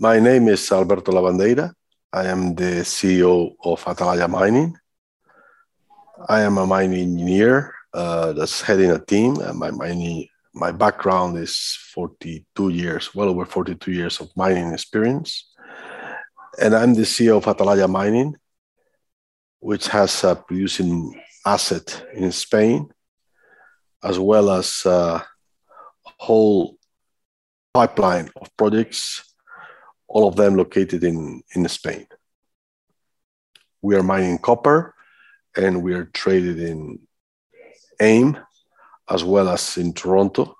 my name is Alberto Lavandeira. I am the CEO of Atalaya Mining. I am a mining engineer uh, that's heading a team. my mining, my background is 42 years, well over 42 years of mining experience, and I'm the CEO of Atalaya Mining, which has a producing asset in Spain, as well as a whole pipeline of projects all of them located in, in Spain. We are mining copper and we are traded in AIM as well as in Toronto,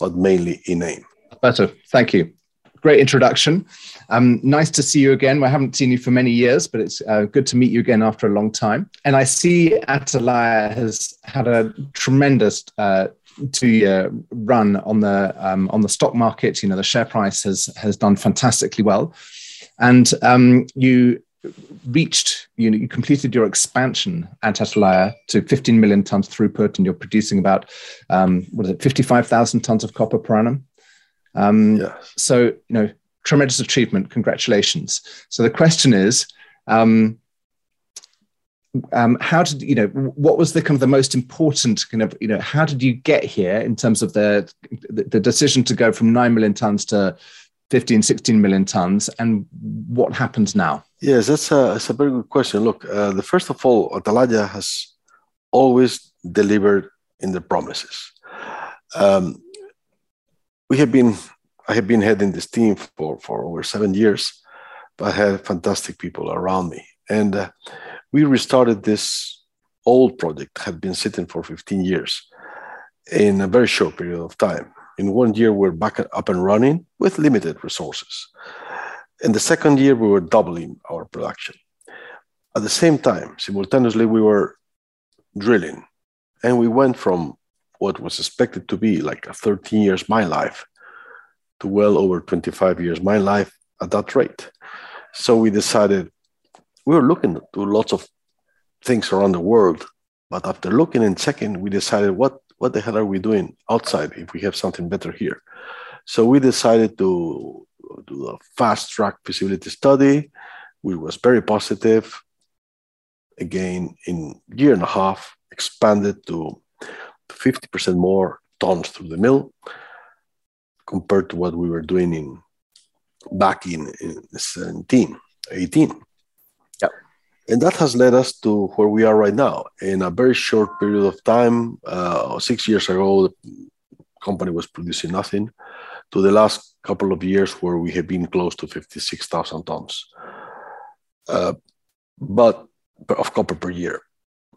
but mainly in AIM. Better. Thank you. Great introduction. Um, nice to see you again. I haven't seen you for many years, but it's uh, good to meet you again after a long time. And I see Atalaya has had a tremendous uh, two-year run on the um, on the stock market. You know, the share price has has done fantastically well, and um, you reached you know you completed your expansion at Atalaya to 15 million tons throughput, and you're producing about um, what is it 55,000 tons of copper per annum. Um, yes. So you know, tremendous achievement. Congratulations. So the question is. Um, um, how did you know what was the kind of the most important kind of you know how did you get here in terms of the the, decision to go from 9 million tons to 15 16 million tons and what happens now? Yes that's a, that's a very good question. Look uh, the first of all atalaya has always delivered in the promises. Um, we have been i have been heading this team for for over seven years but i fantastic people around me. And uh, we restarted this old project, had been sitting for 15 years in a very short period of time. In one year, we're back up and running with limited resources. In the second year, we were doubling our production. At the same time, simultaneously, we were drilling, and we went from what was expected to be like a 13 years mine life to well over 25 years mine life at that rate. So we decided we were looking to lots of things around the world, but after looking and checking, we decided what what the hell are we doing outside if we have something better here? So we decided to do a fast track feasibility study, which was very positive. Again, in year and a half, expanded to 50% more tons through the mill compared to what we were doing in back in, in 17, 18. And that has led us to where we are right now. In a very short period of time, uh, six years ago, the company was producing nothing, to the last couple of years where we have been close to 56,000 tons uh, but of copper per year.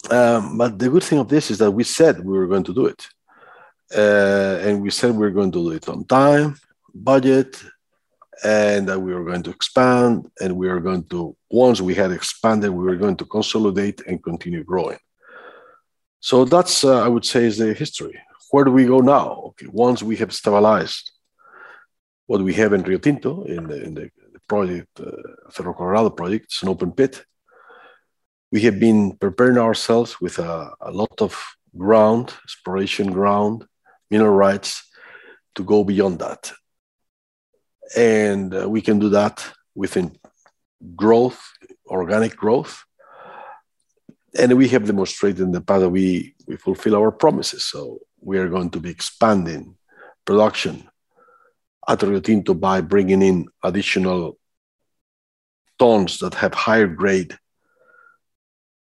Um, but the good thing of this is that we said we were going to do it. Uh, and we said we were going to do it on time, budget, and that we were going to expand and we were going to once we had expanded we were going to consolidate and continue growing. So that's uh, i would say is the history. Where do we go now? Okay once we have stabilized what we have in rio tinto in the, in the project uh, cerro colorado project it's an open pit. We have been preparing ourselves with a, a lot of ground exploration ground mineral rights to go beyond that and uh, we can do that within growth, organic growth. And we have demonstrated in the past that we, we fulfill our promises. So we are going to be expanding production at Rio Tinto by bringing in additional tons that have higher grade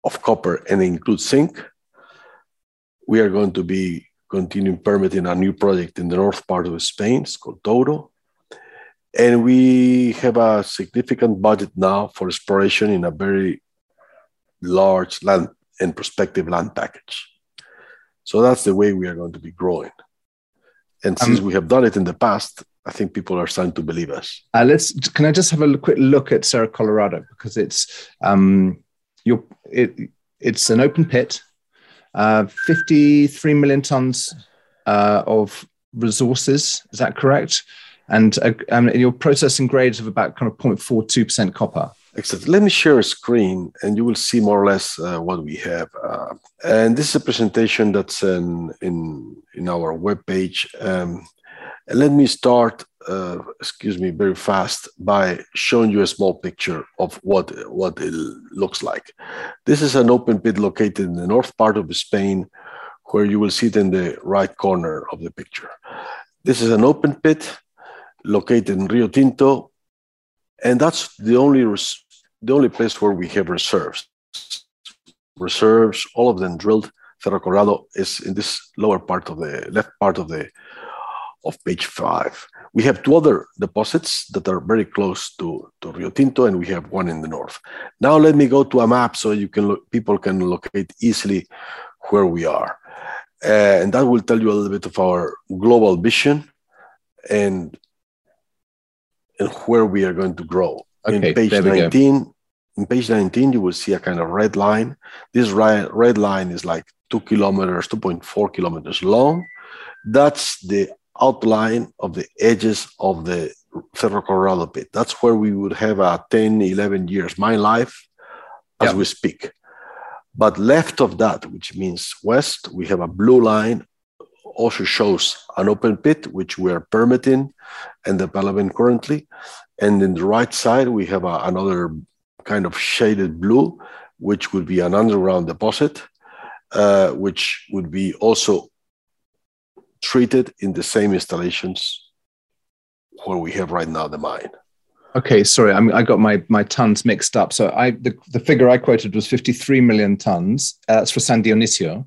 of copper and include zinc. We are going to be continuing permitting a new project in the north part of Spain. It's called Touro. And we have a significant budget now for exploration in a very large land and prospective land package. So that's the way we are going to be growing. And since um, we have done it in the past, I think people are starting to believe us. Uh, let's. Can I just have a quick look at Cerro Colorado because it's um, you it, it's an open pit, uh, 53 million tons uh, of resources. Is that correct? And uh, um, your processing grades of about kind of 0.42% copper. Excellent. Let me share a screen and you will see more or less uh, what we have. Uh, and this is a presentation that's in, in, in our webpage. Um, let me start uh, excuse me, very fast by showing you a small picture of what, what it looks like. This is an open pit located in the north part of Spain, where you will see it in the right corner of the picture. This is an open pit located in Rio Tinto, and that's the only, the only place where we have reserves. Reserves, all of them drilled. Cerro Colorado is in this lower part of the left part of the of page five. We have two other deposits that are very close to, to Rio Tinto, and we have one in the north. Now let me go to a map so you can people can locate easily where we are. Uh, and that will tell you a little bit of our global vision and, and where we are going to grow. Okay, in page 19, in page 19, you will see a kind of red line. This red, line is like two kilometers, 2.4 kilometers long. That's the outline of the edges of the Cerro Colorado pit. That's where we would have a 10, 11 years mine life as we speak. But left of that, which means west, we have a blue line, also shows an open pit, which we are permitting and developing currently. And in the right side, we have a, another kind of shaded blue, which would be an underground deposit, uh, which would be also treated in the same installations where we have right now the mine. Okay, sorry, I, I got my my tons mixed up. So I the, the figure I quoted was 53 million tons. Uh, that's for San Dionisio,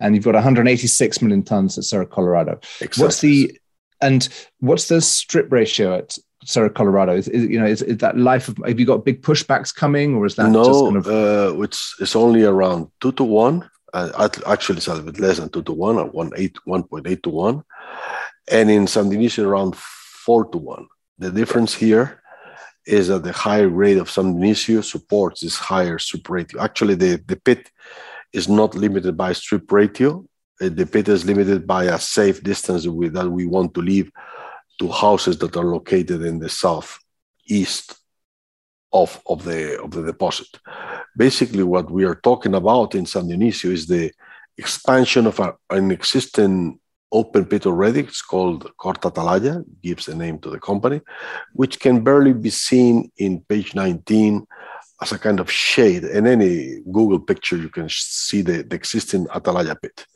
and you've got 186 million tons at Cerro Colorado. What's the and what's the strip ratio at Cerro Colorado? Is, is, you know is, is that life of have you got big pushbacks coming or is that no? Just kind of... uh, it's it's only around two to one uh, actually it's a little bit less than 2 to 1 or 1.8 to 1 and in San Dionisio around 4 to 1 the difference here is that the higher grade of San Dionisio supports this higher strip ratio actually the, the pit is not limited by strip ratio uh, the pit is limited by a safe distance that we, want to leave to houses that are located in the southeast of, of, the, of the deposit. Basically, what we are talking about in San Dionisio is the expansion of a, an existing open pit already. It's called Corta Atalaya, gives the name to the company, which can barely be seen in page 19 as a kind of shade. In any Google picture, you can see the, the existing Atalaya pit.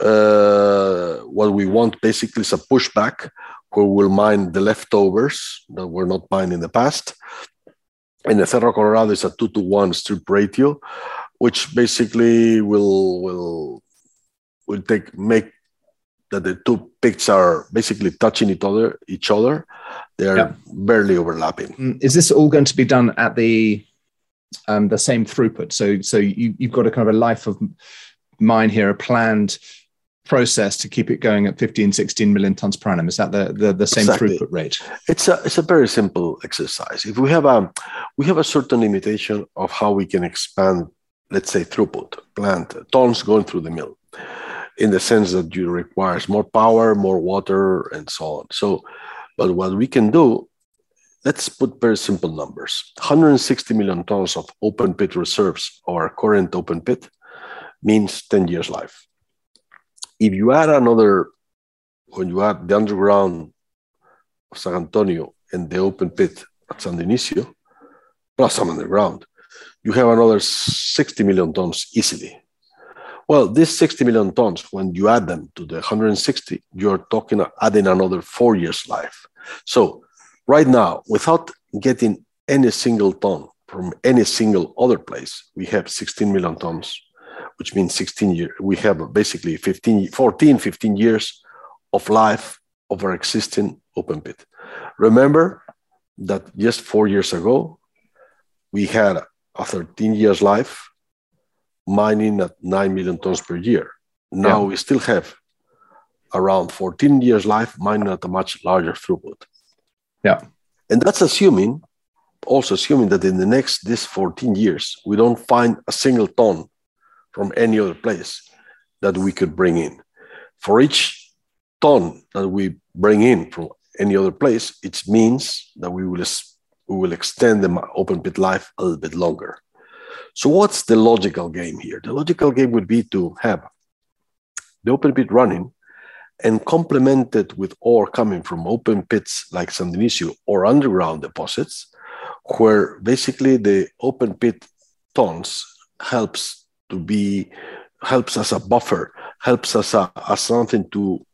Uh, what we want basically is a pushback where we'll mine the leftovers that were not mined in the past in the Cerro Colorado is a two to one strip ratio, which basically will will will take make that the two pits are basically touching each other each other. They are yeah. barely overlapping. Mm, is this all going to be done at the um, the same throughput? So so you, you've got a kind of a life of mine here, a planned process to keep it going at 15, 16 million tons per annum? Is that the, the, the same exactly. throughput rate? It's a, it's a very simple exercise. If we have a, we have a certain limitation of how we can expand, let's say throughput, plant tons going through the mill in the sense that you requires more power, more water, and so on. So, but what we can do, let's put very simple numbers. 160 million tons of open pit reserves or current open pit means 10 years life if you add another, when you add the underground of San Antonio and the open pit at San Dionisio, plus some underground, you have another 60 million tons easily. Well, these 60 million tons, when you add them to the 160, you're talking adding another four years life. So right now, without getting any single ton from any single other place, we have 16 million tons which means 16 years. We have basically 15, 14, 15 years of life of our existing open pit. Remember that just four years ago, we had a 13 years life mining at 9 million tons per year. Now yeah. we still have around 14 years life mining at a much larger throughput. Yeah. And that's assuming, also assuming that in the next, this 14 years, we don't find a single ton from any other place that we could bring in. For each ton that we bring in from any other place, it means that we will, we will extend the open pit life a little bit longer. So what's the logical game here? The logical game would be to have the open pit running and complemented with ore coming from open pits like San Dionisio or underground deposits, where basically the open pit tons helps to be helps as a buffer, helps us a, as something to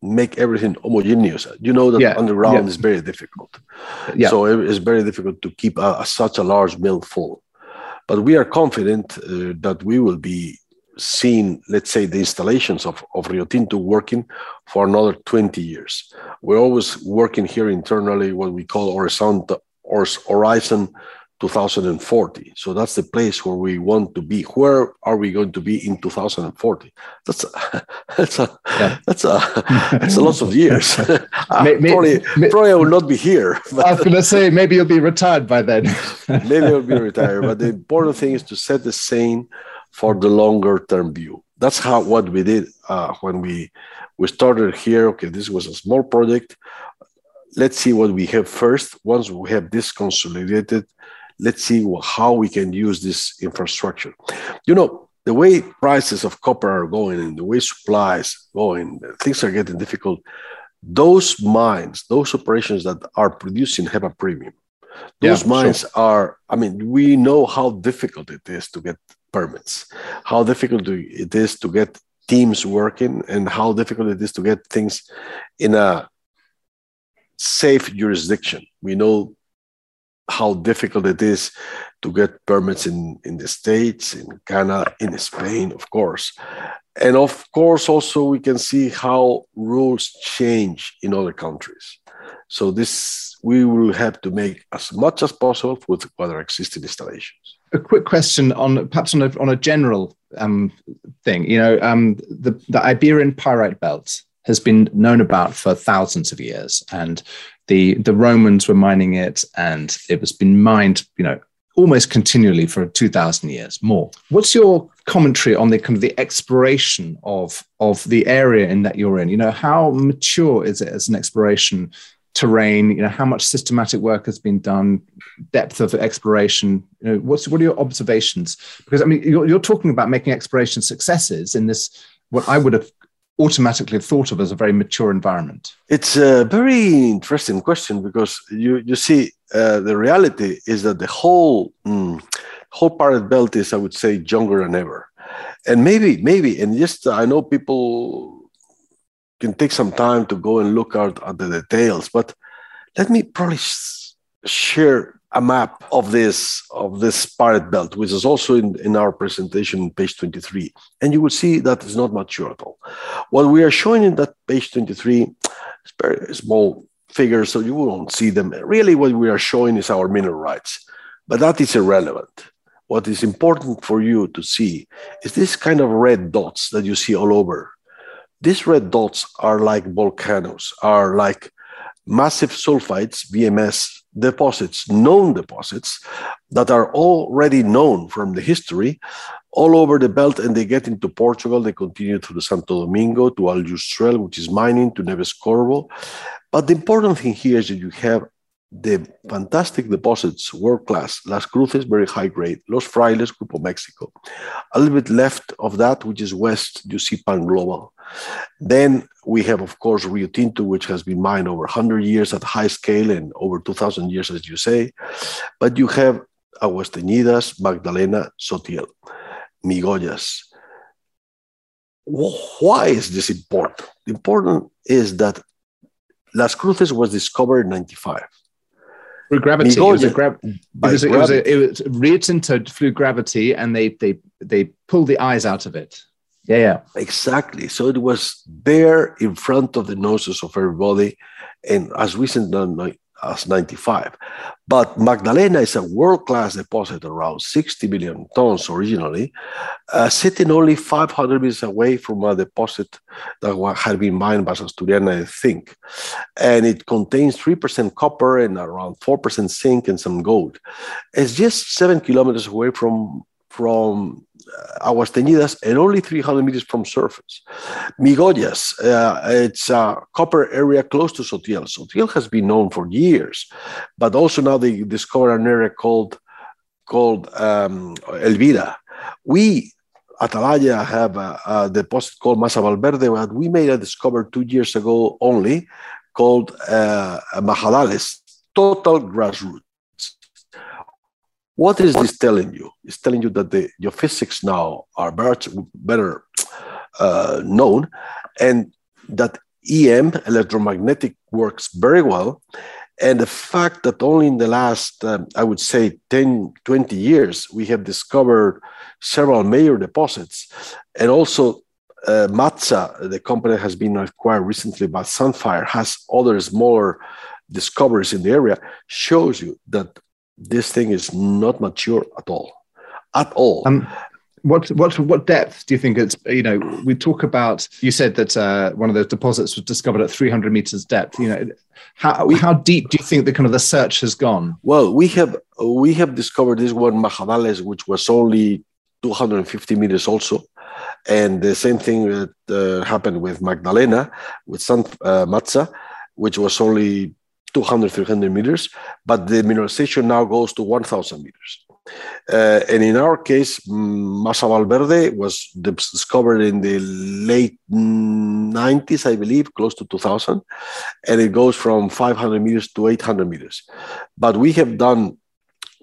make everything homogeneous. You know that yeah, underground yeah. is very difficult. Yeah. So it's very difficult to keep a, a, such a large mill full. But we are confident uh, that we will be seeing, let's say, the installations of, of Rio Tinto working for another 20 years. We're always working here internally what we call horizon, horizon 2040. So that's the place where we want to be. Where are we going to be in 2040? That's a, that's a yeah. that's a that's a lot of years. maybe, uh, probably, may, probably I will not be here. I was going to say maybe you'll be retired by then. maybe I'll be retired. But the important thing is to set the scene for the longer term view. That's how what we did uh, when we we started here. Okay, this was a small project. Let's see what we have first. Once we have this consolidated let's see how we can use this infrastructure. You know, the way prices of copper are going and the way supplies going, things are getting difficult. Those mines, those operations that are producing have a premium. Those yeah, mines are, I mean, we know how difficult it is to get permits, how difficult it is to get teams working, and how difficult it is to get things in a safe jurisdiction. We know how difficult it is to get permits in, in the States, in Canada, in Spain, of course. And of course, also we can see how rules change in other countries. So this we will have to make as much as possible with other existing installations. A quick question on perhaps on a, on a general um, thing. You know, um, the, the Iberian Pyrite Belt has been known about for thousands of years, and the the Romans were mining it, and it was been mined, you know, almost continually for two thousand years more. What's your commentary on the kind of the exploration of of the area in that you're in? You know, how mature is it as an exploration terrain? You know, how much systematic work has been done? Depth of exploration. You know, what's what are your observations? Because I mean, you're, you're talking about making exploration successes in this what I would have automatically thought of as a very mature environment? It's a very interesting question because you, you see, uh, the reality is that the whole mm, whole Pyrite Belt is, I would say, younger than ever. And maybe, maybe, and just I know people can take some time to go and look out at the details, but let me probably share a map of this of this Pyrite Belt, which is also in, in our presentation, page 23. And you will see that it's not mature at all. What we are showing in that page 23 is very small figures, so you won't see them. Really, what we are showing is our mineral rights, but that is irrelevant. What is important for you to see is this kind of red dots that you see all over. These red dots are like volcanoes, are like massive sulfides, VMS deposits, known deposits that are already known from the history all over the belt and they get into Portugal. They continue through Santo Domingo to Aljustrel, which is mining, to Neves-Corvo. But the important thing here is that you have the fantastic deposits, world class, Las Cruces, very high grade, Los Frailes, Grupo Mexico. A little bit left of that, which is west, you see Pan Global. Then we have, of course, Rio Tinto, which has been mined over 100 years at high scale and over 2,000 years, as you say. But you have Aguas Teñidas, Magdalena, Sotiel, Migollas. Why is this important? The important is that Las Cruces was discovered in 95. Through gravity. it was, a gra- it, was, it, was a, it was Rio Tinto flew gravity and they, they, they pulled the eyes out of it. Yeah, yeah. Exactly. So it was there in front of the noses of everybody, and as recent as 95. But Magdalena is a world class deposit, around 60 million tons originally, uh, sitting only 500 meters away from a deposit that had been mined by Asturiana, I think. And it contains 3% copper and around 4% zinc and some gold. It's just seven kilometers away from from uh, Aguas Teñidas and only 300 meters from surface. Migollas, uh, it's a copper area close to Sotiel. Sotiel has been known for years, but also now they discovered an area called, called um, Elvira. We Atalaya have a, a, deposit called Masa Valverde but we made a discovery two years ago only called uh, Majadales, total grassroots. What is this telling you? It's telling you that the physics now are better, better uh, known and that EM, electromagnetic, works very well. And the fact that only in the last, um, I would say, 10, 20 years, we have discovered several major deposits. And also, uh, Matsa, the company has been acquired recently by Sandfire, has other smaller discoveries in the area, shows you that this thing is not mature at all. At all. Um, what what what depth do you think it's you know we talk about you said that uh, one of those deposits was discovered at 300 meters depth you know how we, how deep do you think the kind of the search has gone well we have we have discovered this one majadales which was only 250 meters also and the same thing that uh, happened with magdalena with san uh, matsa which was only 200 300 meters but the mineralization now goes to 1000 meters uh, and in our case, Masa Valverde was discovered in the late 90s, I believe, close to 2000. And it goes from 500 meters to 800 meters. But we have done,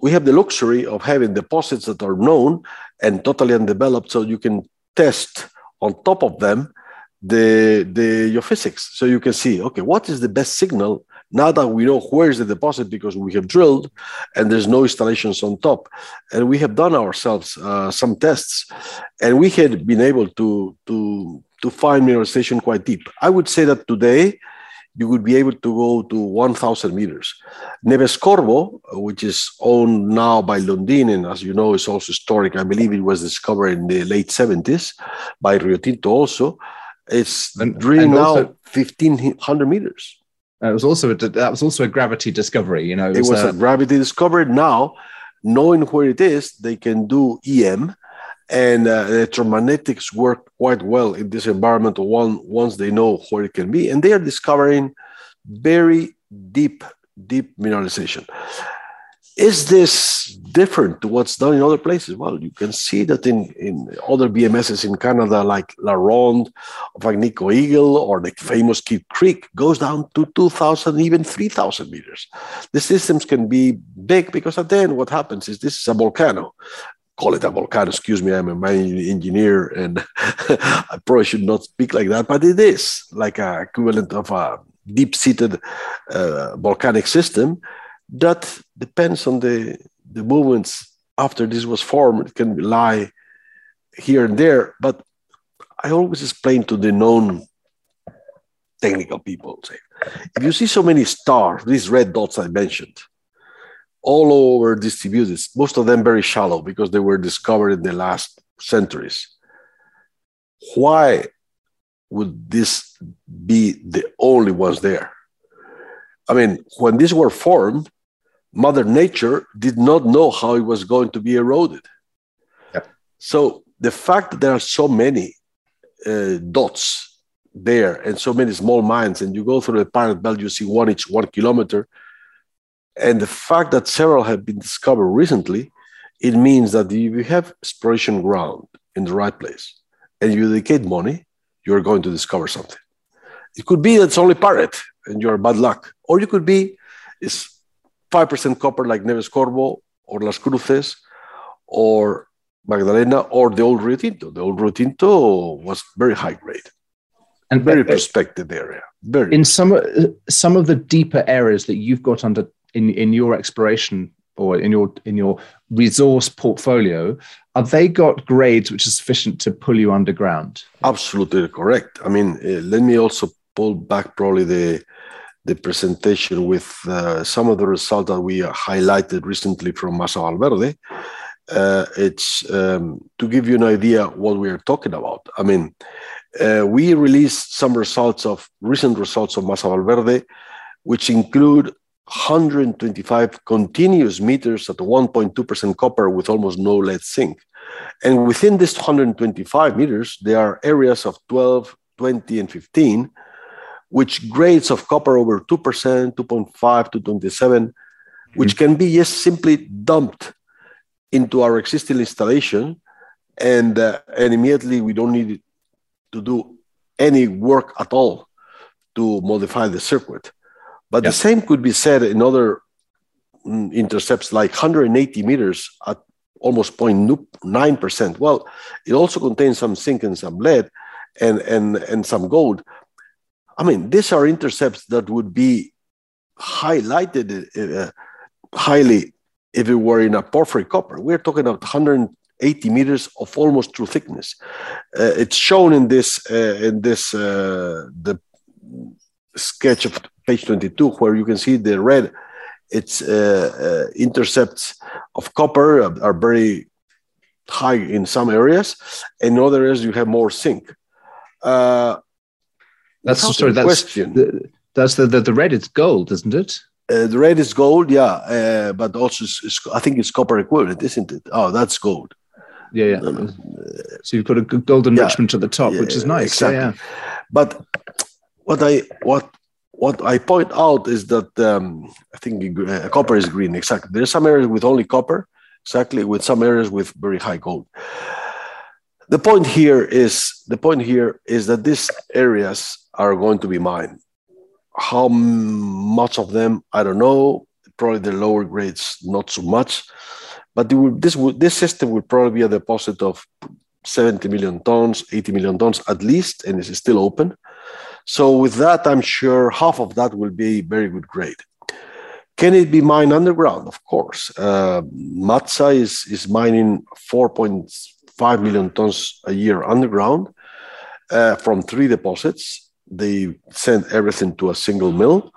we have the luxury of having deposits that are known and totally undeveloped, so you can test on top of them the, the geophysics. So you can see, okay, what is the best signal now that we know where's the deposit because we have drilled and there's no installations on top, and we have done ourselves uh, some tests, and we had been able to to to find mineralization quite deep. I would say that today you would be able to go to 1,000 meters. Neves Corvo, which is owned now by Lundin, and as you know, is also historic. I believe it was discovered in the late 70s by Rio Tinto also. It's and, drilling now 1,500 meters. Uh, it was also a, that was also a gravity discovery. You know, it was, it was a, a gravity discovery. Now, knowing where it is, they can do EM, and uh, electromagnetics work quite well in this environment. One once they know where it can be, and they are discovering very deep, deep mineralization. Is this different to what's done in other places? Well, you can see that in, in other VMSs in Canada, like La Ronde Agnico Eagle or the famous Kidd Creek, goes down to 2,000, even 3,000 meters. The systems can be big because at the end, what happens is this is a volcano. Call it a volcano, excuse me, I'm a mining engineer and I probably should not speak like that, but it is like a equivalent of a deep seated uh, volcanic system that depends on the, the movements after this was formed. It can lie here and there, but I always explain to the known technical people say, if you see so many stars, these red dots I mentioned, all over distributed, most of them very shallow because they were discovered in the last centuries. Why would this be the only ones there? I mean, when these were formed, Mother Nature did not know how it was going to be eroded. Yep. So the fact that there are so many uh, dots there and so many small mines, and you go through the pyrite belt, you see one each one kilometer, and the fact that several have been discovered recently, it means that if you have exploration ground in the right place and you dedicate money, you're going to discover something. It could be that it's only pyrite and you're bad luck, or you could be it's 5% copper like Neves Corvo or Las Cruces or Magdalena or the old Rio Tinto. The old Rio Tinto was very high grade and very uh, prospective area. Very in some some of the deeper areas that you've got under in in your exploration or in your in your resource portfolio, are they got grades which are sufficient to pull you underground? Absolutely correct. I mean, uh, let me also pull back probably the the presentation with uh, some of the results that we highlighted recently from Masa Valverde. Uh, it's um, to give you an idea what we are talking about. I mean, uh, we released some results of recent results of Masa Valverde, which include 125 continuous meters at 1.2% copper with almost no lead zinc. And within this 125 meters, there are areas of 12, 20, and 15 which grades of copper over 2%, 2.5 to 27, which can be just simply dumped into our existing installation and uh, and immediately we don't need to do any work at all to modify the circuit. But the same could be said in other mm, intercepts like 180 meters at almost 0.9%. Well, it also contains some zinc and some lead and, and, and some gold. I mean, these are intercepts that would be highlighted uh, highly if it were in a porphyry copper. We're talking about 180 meters of almost true thickness. Uh, it's shown in this uh, in this uh, the sketch of page 22, where you can see the red. Its uh, uh, intercepts of copper are very high in some areas, and in other areas you have more zinc. Uh, that's sorry. That's question. The, that's the, the the red is gold, isn't it? Uh, the red is gold, yeah, uh, but also it's, it's, I think it's copper equivalent, isn't it? Oh, that's gold. Yeah, yeah. No. So you've got a gold enrichment yeah, at the top, yeah, which is nice. Exactly. Yeah, yeah. But what I what what I point out is that um, I think uh, copper is green. Exactly. There are some areas with only copper, exactly, with some areas with very high gold. The point here is the point here is that these areas are going to be mined. How much of them I don't know. Probably the lower grades, not so much. But will, this this system will probably be a deposit of 70 million tons, 80 million tons at least, and it's still open. So with that, I'm sure half of that will be very good grade. Can it be mined underground? Of course. Uh, MATSA is, is mining 4.5 million tons a year underground uh, from three deposits. They send everything to a single mill.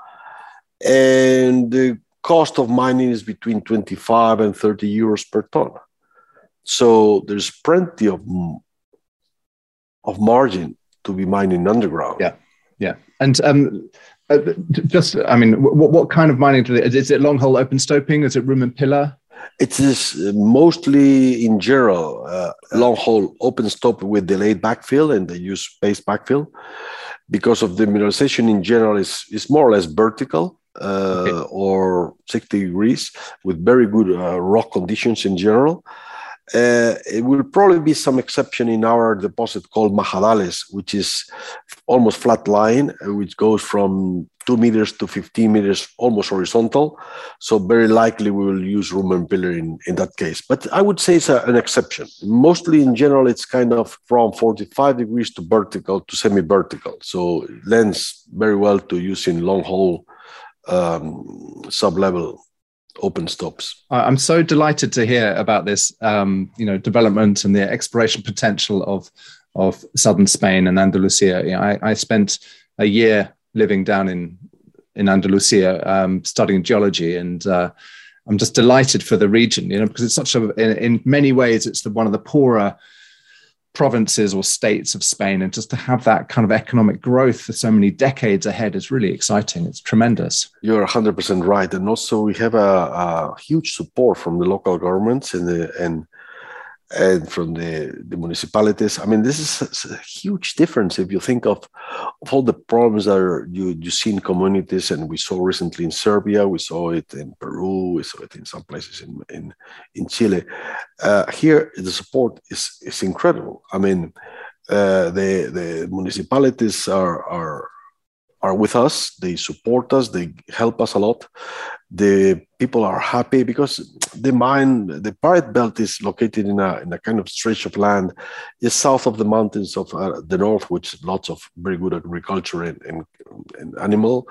And the cost of mining is between 25 and 30 euros per ton. So there's plenty of, of margin to be mining underground. Yeah. Yeah, and um, uh, just I mean, what, what kind of mining do they? Is it long hole open stoping? Is it room and pillar? It is mostly in general uh, long hole open stope with delayed backfill, and they use paste backfill because of the mineralization in general is is more or less vertical. Uh, okay. or 60 degrees with very good uh, rock conditions in general. Uh, it will probably be some exception in our deposit called Majadales, which is almost flat line, uh, which goes from two meters to 15 meters, almost horizontal. So very likely we will use room and pillar in, in that case. But I would say it's a, an exception. Mostly in general, it's kind of from 45 degrees to vertical to semi-vertical. So it lends very well to using long hole um, sub-level open stopes. I'm so delighted to hear about this, um, you know, development and the exploration potential of of southern Spain and Andalusia. You know, I, I, spent a year living down in in Andalusia, um, studying geology, and uh, I'm just delighted for the region. You know, because it's such a in, in many ways it's the, one of the poorer provinces or states of Spain, and just to have that kind of economic growth for so many decades ahead is really exciting. It's tremendous. You're 100% right, and also we have a, a huge support from the local governments and the and and from the, the municipalities. I mean, this is a, huge difference if you think of, of all the problems that are, you, you see in communities, and we saw recently in Serbia, we saw it in Peru, we saw it in some places in, in, in Chile. Uh, here, the support is, is incredible. I mean, uh, the, the municipalities are, are, are with us, they support us, they help us a lot the people are happy because the mine, the Pyrite Belt is located in a, in a kind of stretch of land just south of the mountains of uh, the north, which lots of very good agriculture and, and, and animal.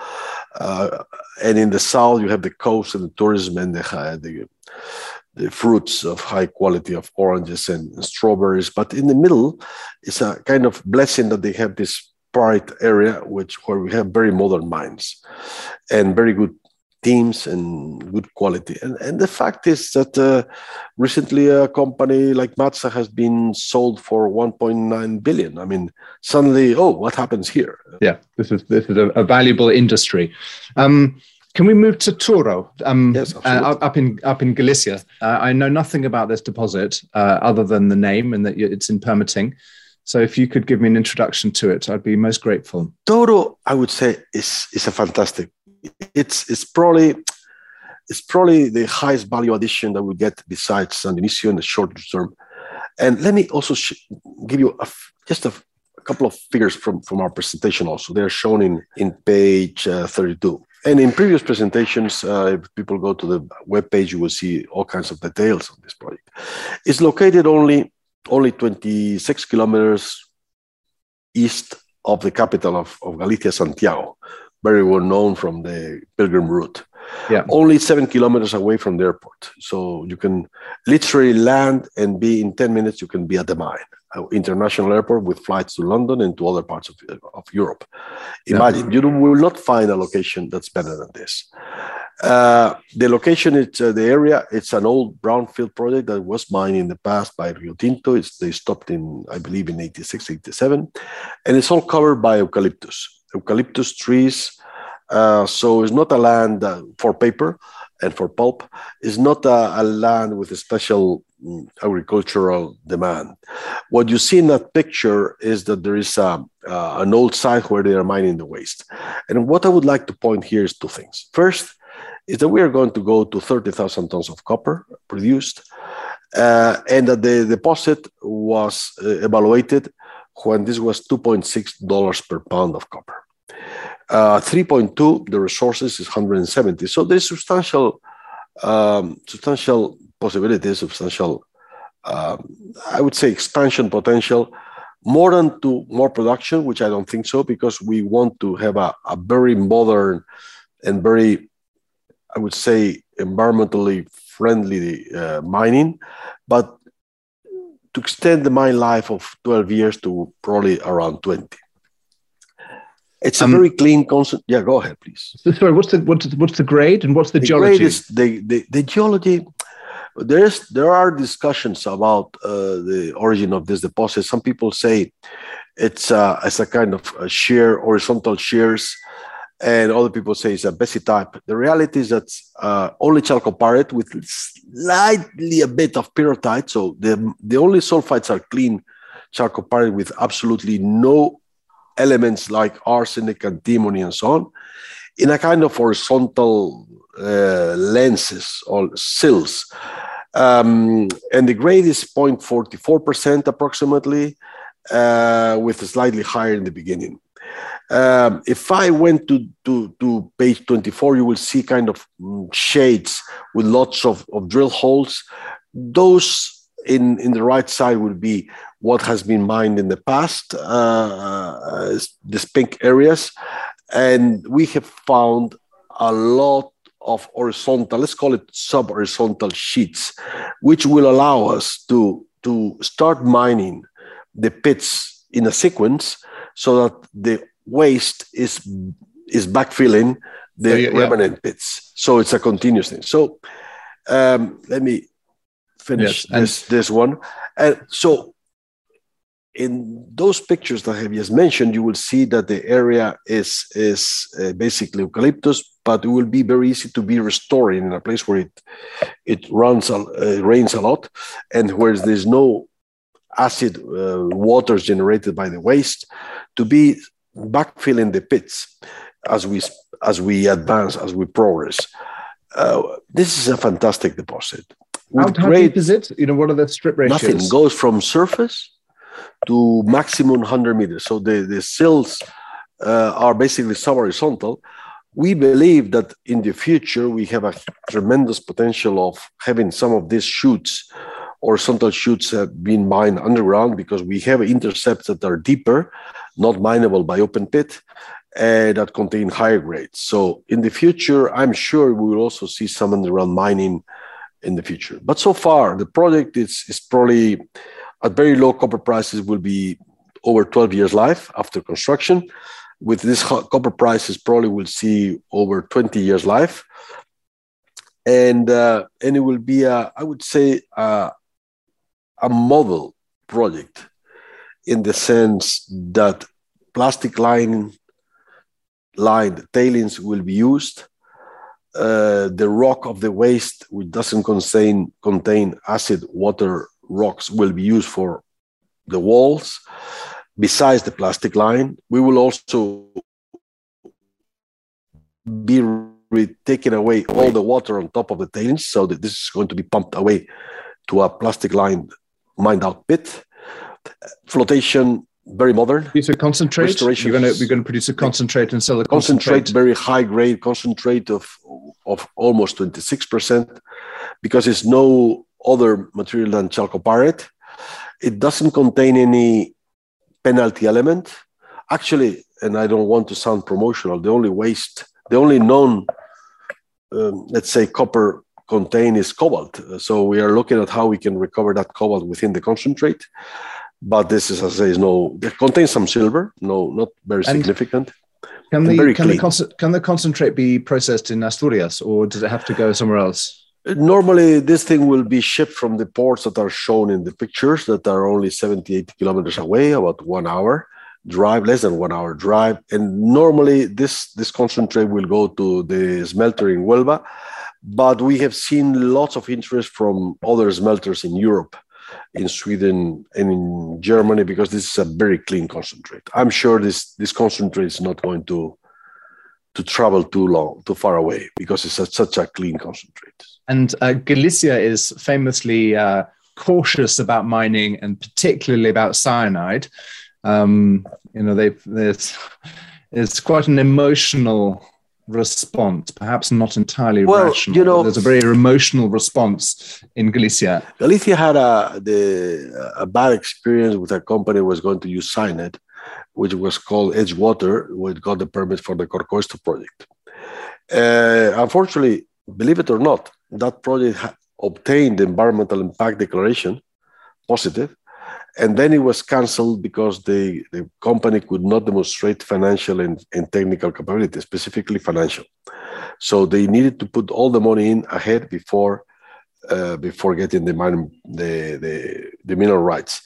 Uh, and in the south, you have the coast and the tourism and the, uh, the, the fruits of high quality of oranges and strawberries. But in the middle, it's a kind of blessing that they have this Pyrite area, which where we have very modern mines and very good teams and good quality. And, and the fact is that uh, recently a company like Matsa has been sold for 1.9 billion. I mean, suddenly, oh, what happens here? Yeah, this is this is a, a valuable industry. Um, can we move to Touro? Um, yes, uh, up in up in Galicia. Uh, I know nothing about this deposit uh, other than the name and that it's in permitting. So if you could give me an introduction to it, I'd be most grateful. Touro, I would say, is is a fantastic it's it's probably it's probably the highest value addition that we get besides San Dionisio in the short term. And let me also sh- give you just a couple of figures from, from our presentation also. They're shown in, in page uh, 32. And in previous presentations, uh, if people go to the web page, you will see all kinds of details on this project. It's located only only 26 kilometers east of the capital of, of Galicia, Santiago, very well known from the pilgrim route. Yeah. Only seven kilometers away from the airport. So you can literally land and be in 10 minutes, you can be at the mine, international airport with flights to London and to other parts of, of Europe. Imagine, yeah. you will not find a location that's better than this. Uh, the location, it's uh, the area. It's an old brownfield project that was mined in the past by Rio Tinto. It's, they stopped in, I believe, in 86, 87. And it's all covered by eucalyptus. Eucalyptus trees uh, so it's not a land uh, for paper and for pulp. It's not a, a land with a special mm, agricultural demand. What you see in that picture is that there is a, uh, an old site where they are mining the waste. And what I would like to point here is two things. First, is that we are going to go to 30,000 tons of copper produced, uh, and that the deposit was uh, evaluated when this was $2.6 per pound of copper. Uh, 3.2, the resources is 170. So there's substantial, um, substantial possibilities, substantial, um, I would say, expansion potential. More than to more production, which I don't think so, because we want to have a, a very modern and very, I would say, environmentally friendly uh, mining, but to extend the mine life of 12 years to probably around 20. It's a um, very clean concept. Yeah, go ahead, please. Sorry, what's the what's the, what's the grade and what's the, the geology? Grade is the, the, the geology. There's there are discussions about uh, the origin of this deposit. Some people say it's uh, it's a kind of a shear, horizontal shears, and other people say it's a Besshi type. The reality is that uh, only chalcopyrite with slightly a bit of pyrrhotite. So the the only sulfides are clean chalcopyrite with absolutely no elements like arsenic, and antimony, and so on, in a kind of horizontal uh, lenses or sills. Um, and the grade is 0.44% approximately, uh, with slightly higher in the beginning. Um, if I went to, to, to page 24, you will see kind of mm, shades with lots of, of drill holes. Those in, in the right side will be what has been mined in the past, uh, these pink areas. And we have found a lot of horizontal, let's call it sub-horizontal sheets, which will allow us to, to start mining the pits in a sequence so that the waste is, is backfilling the yeah, remnant yeah. pits. So it's a continuous thing. So um, let me finish yes, this, this one. And so in those pictures that I have just mentioned, you will see that the area is, is uh, basically eucalyptus, but it will be very easy to be restored in a place where it, it runs, uh, rains a lot and where there's no acid uh, waters generated by the waste to be backfilling the pits as we, as we advance, as we progress. Uh, this is a fantastic deposit. How, how deep is it? You know, what are the strip ratios? Nothing goes from surface to maximum 100 meters. So the, the sills uh, are basically sub-horizontal. We believe that in the future, we have a tremendous potential of having some of these shoots, horizontal shoots have been mined underground because we have intercepts that are deeper, not mineable by open pit, and that contain higher grades. So in the future, I'm sure we will also see some underground mining in the future. But so far, the project is, is probably at very low copper prices will be over 12 years life after construction. With this copper prices, probably will see over 20 years life. And, uh, and it will be, a, I would say, a, a model project in the sense that plastic line lined tailings will be used uh, the rock of the waste, which doesn't contain, contain acid water rocks, will be used for the walls. Besides the plastic line, we will also be re- taking away all the water on top of the tailings, so that this is going to be pumped away to a plastic lined mined out pit. Flotation, very modern. Produce a concentrate. You're going to we're going to produce a concentrate and sell the concentrate. concentrate very high grade concentrate of of almost 26 percent, because it's no other material than chalcopyrite. It doesn't contain any penalty element. Actually, and I don't want to sound promotional, the only waste, the only known, um, let's say, copper contain is cobalt. So we are looking at how we can recover that cobalt within the concentrate. But this is, as I say, is no, it contains some silver, no, not very and significant. Can the, can, the can the concentrate be processed in Asturias or does it have to go somewhere else? Uh, normally, this thing will be shipped from the ports that are shown in the pictures that are only 78 kilometers away, about one hour drive, less than one hour drive. And normally, this, this concentrate will go to the smelter in Huelva but we have seen lots of interest from other smelters in Europe, in Sweden, and in Germany because this is a very clean concentrate. I'm sure this this concentrate is not going to to travel too long, too far away because it's a, such a clean concentrate. And uh, Galicia is famously uh, cautious about mining and particularly about cyanide. Um, you know, they there's it's quite an emotional response, perhaps not entirely well, rational. You know, there's a very emotional response in Galicia. Galicia had a the a bad experience with a company was going to use cyanide, which was called Edgewater, which got the permit for the Corcoesto project. Uh, unfortunately, believe it or not, that project ha- obtained the environmental impact declaration, positive, and then it was cancelled because the, the company could not demonstrate financial and, and technical capability, specifically financial. So they needed to put all the money in ahead before uh, before getting the, mine, the, the, the mineral rights.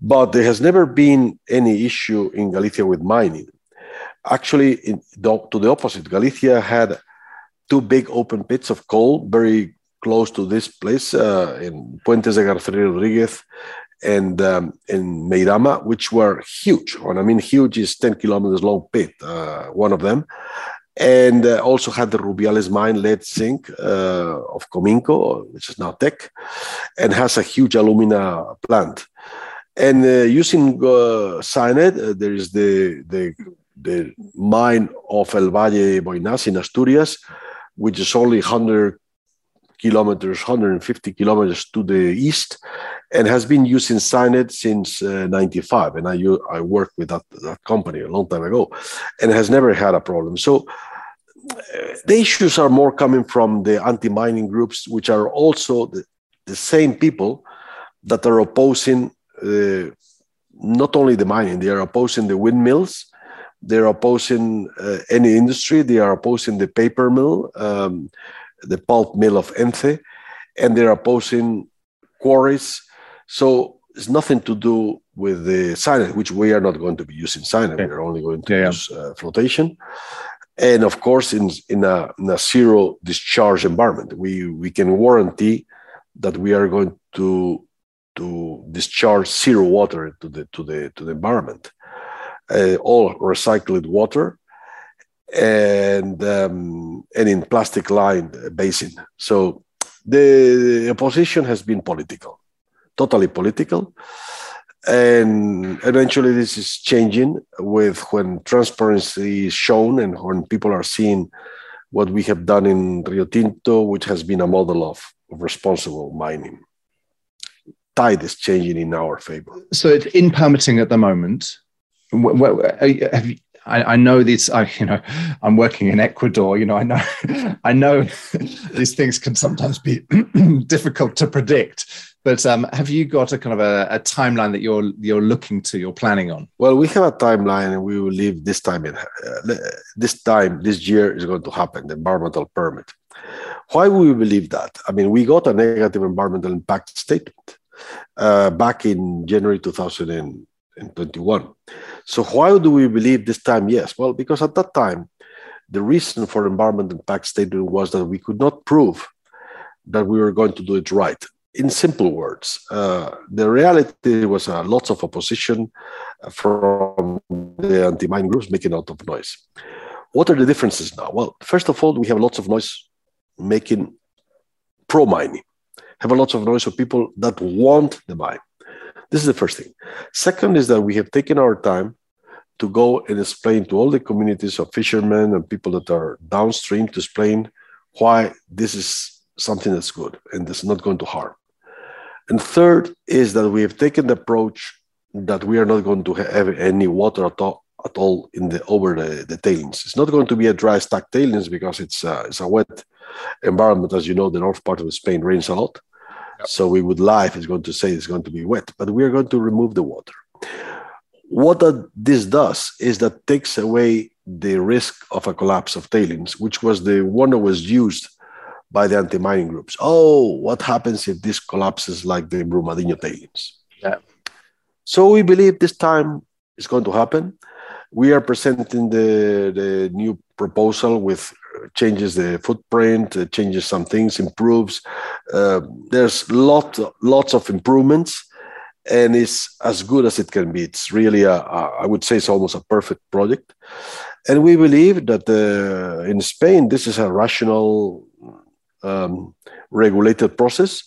But there has never been any issue in Galicia with mining. Actually, in, to the opposite, Galicia had two big open pits of coal very close to this place uh, in Puentes de García Rodriguez and um, in Meirama, which were huge. And I mean, huge is 10 kilometers long pit, uh, one of them. And uh, also had the Rubiales mine, lead zinc uh, of Cominco, which is now Teck, and has a huge alumina plant. And uh, using uh, cyanide, uh, there is the, the, the mine of El Valle Boinás in Asturias, which is only 100 kilometers, 150 kilometers to the east, and has been using cyanide since uh, 95. And I, I worked with that, that company a long time ago and has never had a problem. So uh, the issues are more coming from the anti-mining groups, which are also the, the same people that are opposing uh, not only the mining, they are opposing the windmills, they're opposing uh, any industry, they are opposing the paper mill. Um, the pulp mill of Ence, and they're opposing quarries. So it's nothing to do with the cyanide, which we are not going to be using cyanide. Okay. We're only going to yeah, use uh, flotation. And of course, in, in, a, in a zero discharge environment, we, we can warranty that we are going to, to discharge zero water to the, to the, to the environment. Uh, all recycled water and um, and in plastic lined basin. So the opposition has been political, totally political. And eventually, this is changing with when transparency is shown and when people are seeing what we have done in Rio Tinto, which has been a model of, responsible mining. Tide is changing in our favor. So, it's in permitting at the moment. Have you, I, I, know these. I, you know, I'm working in Ecuador. You know, I know, I know these things can sometimes be difficult to predict. But um, have you got a kind of a, a, timeline that you're you're looking to, you're planning on? Well, we have a timeline, and we will leave this time. In, uh, this time, this year is going to happen. The environmental permit. Why would we believe that? I mean, we got a negative environmental impact statement uh, back in January 2021 so why do we believe this time yes? Well, because at that time, the reason for environment impact statement was that we could not prove that we were going to do it right. In simple words, uh, the reality was uh, lots of opposition from the anti-mining groups making a lot of noise. What are the differences now? Well, first of all, we have lots of noise making pro-mining. Have a lot of noise of people that want the mine. This is the first thing. Second is that we have taken our time to go and explain to all the communities of fishermen and people that are downstream to explain why this is something that's good and that's not going to harm. And third is that we have taken the approach that we are not going to have any water at all, at all in the over the, the tailings. It's not going to be a dry stack tailings because it's a, it's a wet environment. As you know, the north part of Spain rains a lot. Yep. So we would lie if it's going to say it's going to be wet, but we are going to remove the water. What this does is that takes away the risk of a collapse of tailings, which was the one that was used by the anti-mining groups. Oh, what happens if this collapses like the Brumadinho tailings? Yeah. So we believe this time is going to happen. We are presenting the, the new proposal with changes the footprint, changes some things, improves. Uh, there's lot, lots of improvements, and it's as good as it can be. It's really, a, a, I would say, it's almost a perfect project. And we believe that uh, in Spain, this is a rational um, regulated process,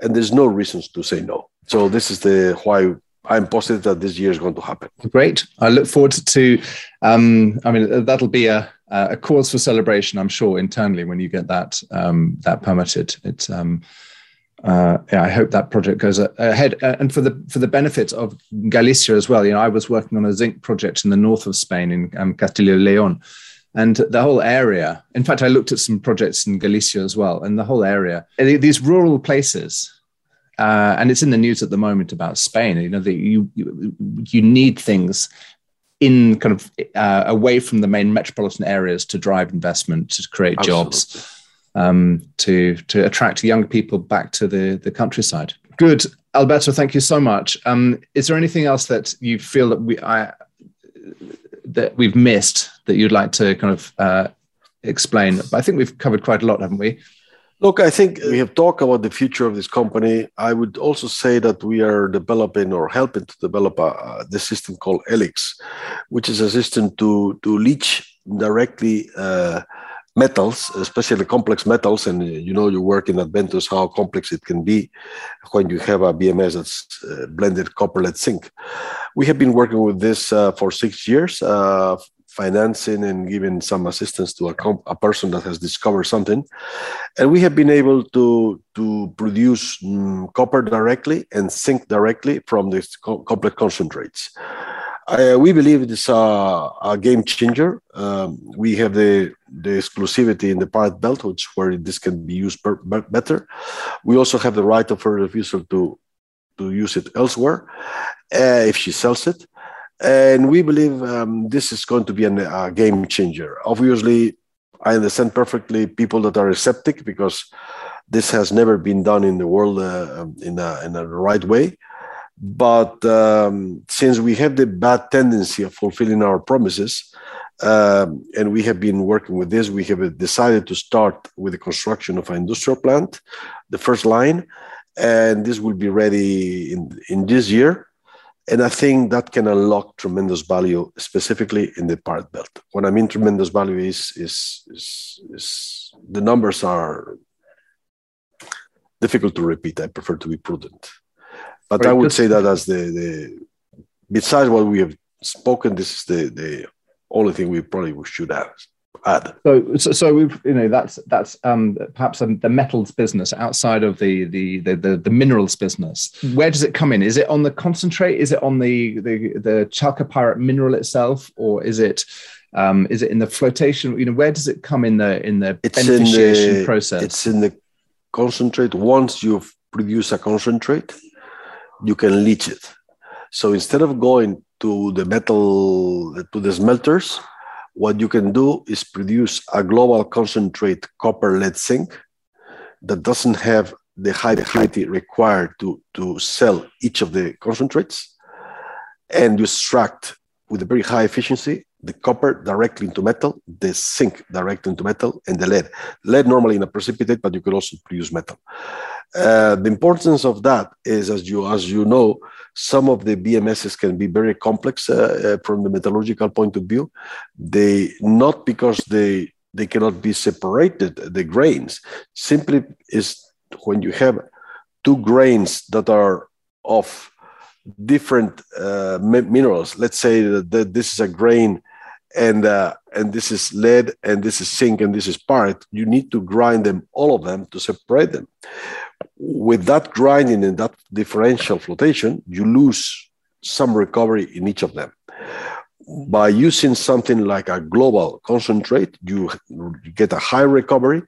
and there's no reasons to say no. So this is the why I'm positive that this year is going to happen. Great. I look forward to. Um, I mean, that'll be a a cause for celebration, I'm sure, internally when you get that um, that permitted. It's. Um, uh, yeah, I hope that project goes ahead. Uh, and for the for the benefit of Galicia as well, you know, I was working on a zinc project in the north of Spain in um, Castilla Leon, and the whole area in fact i looked at some projects in galicia as well and the whole area these rural places uh, and it's in the news at the moment about spain you know that you, you, you need things in kind of uh, away from the main metropolitan areas to drive investment to create Absolutely. jobs um, to to attract young people back to the the countryside. Good. Alberto thank you so much. Um, is there anything else that you feel that we i that we've missed that you'd like to kind of uh, explain? I think we've covered quite a lot, haven't we? Look, I think we have talked about the future of this company. I would also say that we are developing or helping to develop a, the system called E-LIX, which is a system to to leach directly uh, metals, especially complex metals. And you know, you work in Adventus how complex it can be when you have a VMS that's uh, blended copper lead zinc. We have been working with this uh, for six years, uh, financing and giving some assistance to a, comp- a, person that has discovered something. And we have been able to, to produce mm, copper directly and zinc directly from these co- complex concentrates. Uh, we believe it is a, a game changer. Um, we have the, the exclusivity in the pyrite belt, which where this can be used per, better. We also have the right of her refusal to, to use it elsewhere uh, if she sells it. And we believe um, this is going to be an, a game changer. Obviously, I understand perfectly people that are skeptic because this has never been done in the world uh, in, a, in a right way. But um, since we have the bad tendency of fulfilling our promises, um, and we have been working with this, we have decided to start with the construction of an industrial plant, the first line, and this will be ready in, in this year. And I think that can unlock tremendous value, specifically in the pyrite belt. What I mean tremendous value is, is, is, is the numbers are difficult to repeat. I prefer to be prudent. But Very I would say that as the, the, besides what we have spoken, this is the, the only thing we probably should add add. So, so, so we've you know that's that's um, perhaps the metals business outside of the, the the, the the minerals business. Where does it come in? Is it on the concentrate? Is it on the the the chalcopyrite mineral itself, or is it um, is it in the flotation? You know, where does it come in the in the it's beneficiation in the, process? It's in the concentrate. Once you've produced a concentrate, you can leach it. So instead of going to the metal to the smelters what you can do is produce a global concentrate copper lead zinc that doesn't have the high purity required to, to sell each of the concentrates. And you extract with a very high efficiency the copper directly into metal, the zinc directly into metal, and the lead. Lead normally in a precipitate, but you could also produce metal. Uh, the importance of that is, as you as you know, some of the VMSs can be very complex uh, uh, from the metallurgical point of view. They not because they they cannot be separated the grains simply is when you have two grains that are of different uh, minerals. Let's say that this is a grain and uh, and this is lead and this is zinc and this is pyrite you need to grind them all of them to separate them. With that grinding and that differential flotation you lose some recovery in each of them. By using something like a global concentrate you get a high recovery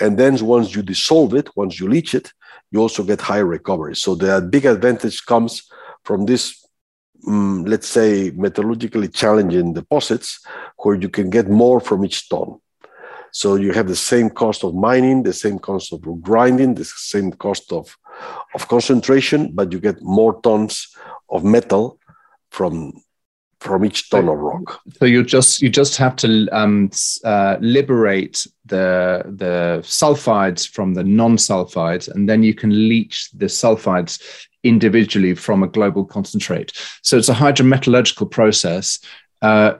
and then once you dissolve it once you leach it you also get high recovery. So the big advantage comes from this um, let's say, metallurgically challenging deposits where you can get more from each ton. So you have the same cost of mining, the same cost of grinding, the same cost of, of concentration, but you get more tons of metal from from each ton so, of rock. So you just you just have to um, uh, liberate the the sulfides from the non-sulfides, and then you can leach the sulfides individually from a global concentrate. So it's a hydrometallurgical process. Uh,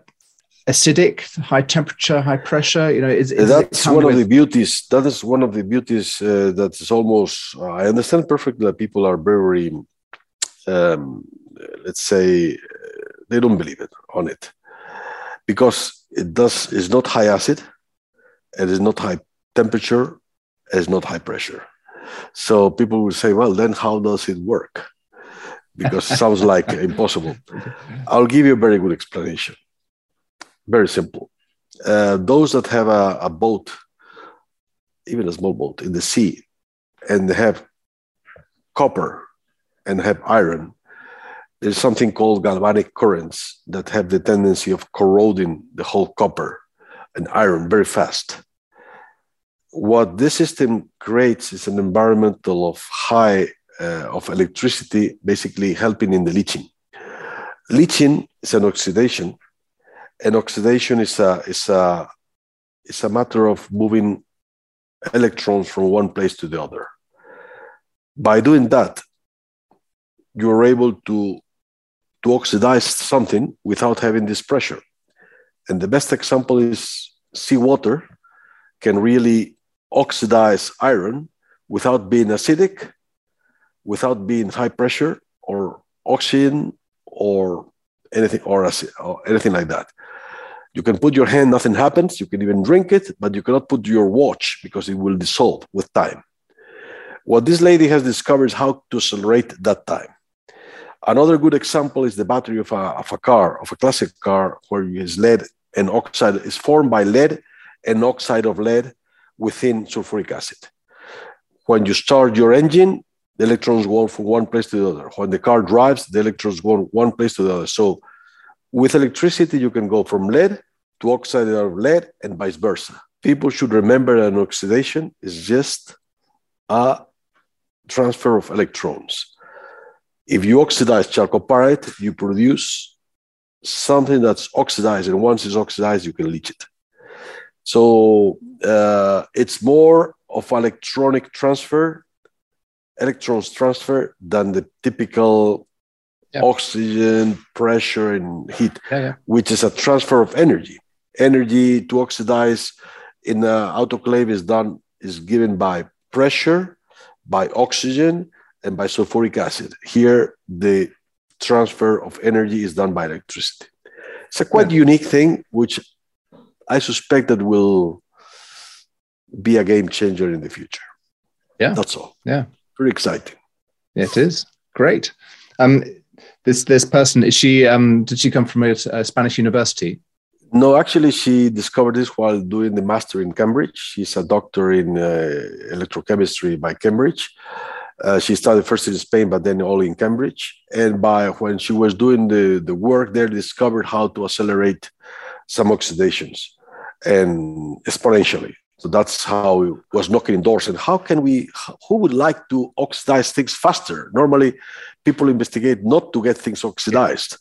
acidic, high temperature, high pressure. You know, is, is that's one with... of the beauties. That is one of the beauties uh, that is almost. Uh, I understand perfectly that people are very, um, let's say, they don't believe it on it because it does is not high acid, it is not high temperature, it is not high pressure. So people will say, well, then how does it work? Because it sounds like impossible. I'll give you a very good explanation. Very simple. Uh, those that have a, a boat, even a small boat in the sea, and they have copper and have iron, there's something called galvanic currents that have the tendency of corroding the whole copper and iron very fast what this system creates is an environmental of high uh, of electricity, basically helping in the leaching. Leaching is an oxidation, and oxidation is a is a is a matter of moving electrons from one place to the other. By doing that, you're able to to oxidize something without having this pressure. And the best example is seawater can really oxidize iron without being acidic, without being high pressure or oxygen or anything or, acid, or anything like that. You can put your hand, nothing happens. You can even drink it, but you cannot put your watch because it will dissolve with time. What this lady has discovered is how to accelerate that time. Another good example is the battery of a, of a car, of a classic car, where is lead and oxide is formed by lead and oxide of lead within sulfuric acid. When you start your engine, the electrons go from one place to the other. When the car drives, the electrons go one place to the other. So with electricity, you can go from lead to oxide of lead and vice versa. People should remember that an oxidation is just a transfer of electrons. If you oxidize chalcopyrite, you produce something that's oxidized, and once it's oxidized, you can leach it. So uh, it's more of electronic transfer, electrons transfer than the typical yeah. oxygen, pressure, and heat, yeah, yeah. which is a transfer of energy. Energy to oxidize in an autoclave is done is given by pressure, by oxygen, and by sulfuric acid. Here, the transfer of energy is done by electricity. It's a quite unique thing, which I suspect that will be a game changer in the future. Yeah, that's all. Yeah, very exciting. It is great. Um, this this person is she? Um, did she come from a, a Spanish university? No, actually, she discovered this while doing the master in Cambridge. She's a doctor in uh, electrochemistry by Cambridge. Uh, she started first in Spain, but then all in Cambridge. And by when she was doing the, the work there, discovered how to accelerate some oxidations and exponentially. So that's how it was knocking doors. And how can we, who would like to oxidize things faster? Normally, people investigate not to get things oxidized.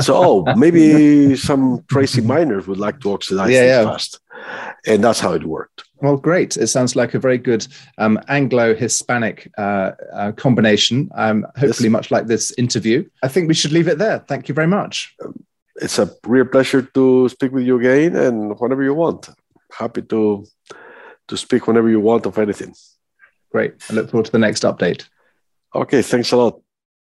So, oh, maybe some crazy miners would like to oxidize yeah, things yeah. fast. And that's how it worked. Well, great. It sounds like a very good um, Anglo Hispanic uh, uh, combination. Um, hopefully, yes. much like this interview. I think we should leave it there. Thank you very much. Um, it's a real pleasure to speak with you again and whenever you want. Happy to to speak whenever you want of anything. Great. I look forward to the next update. Okay, thanks a lot.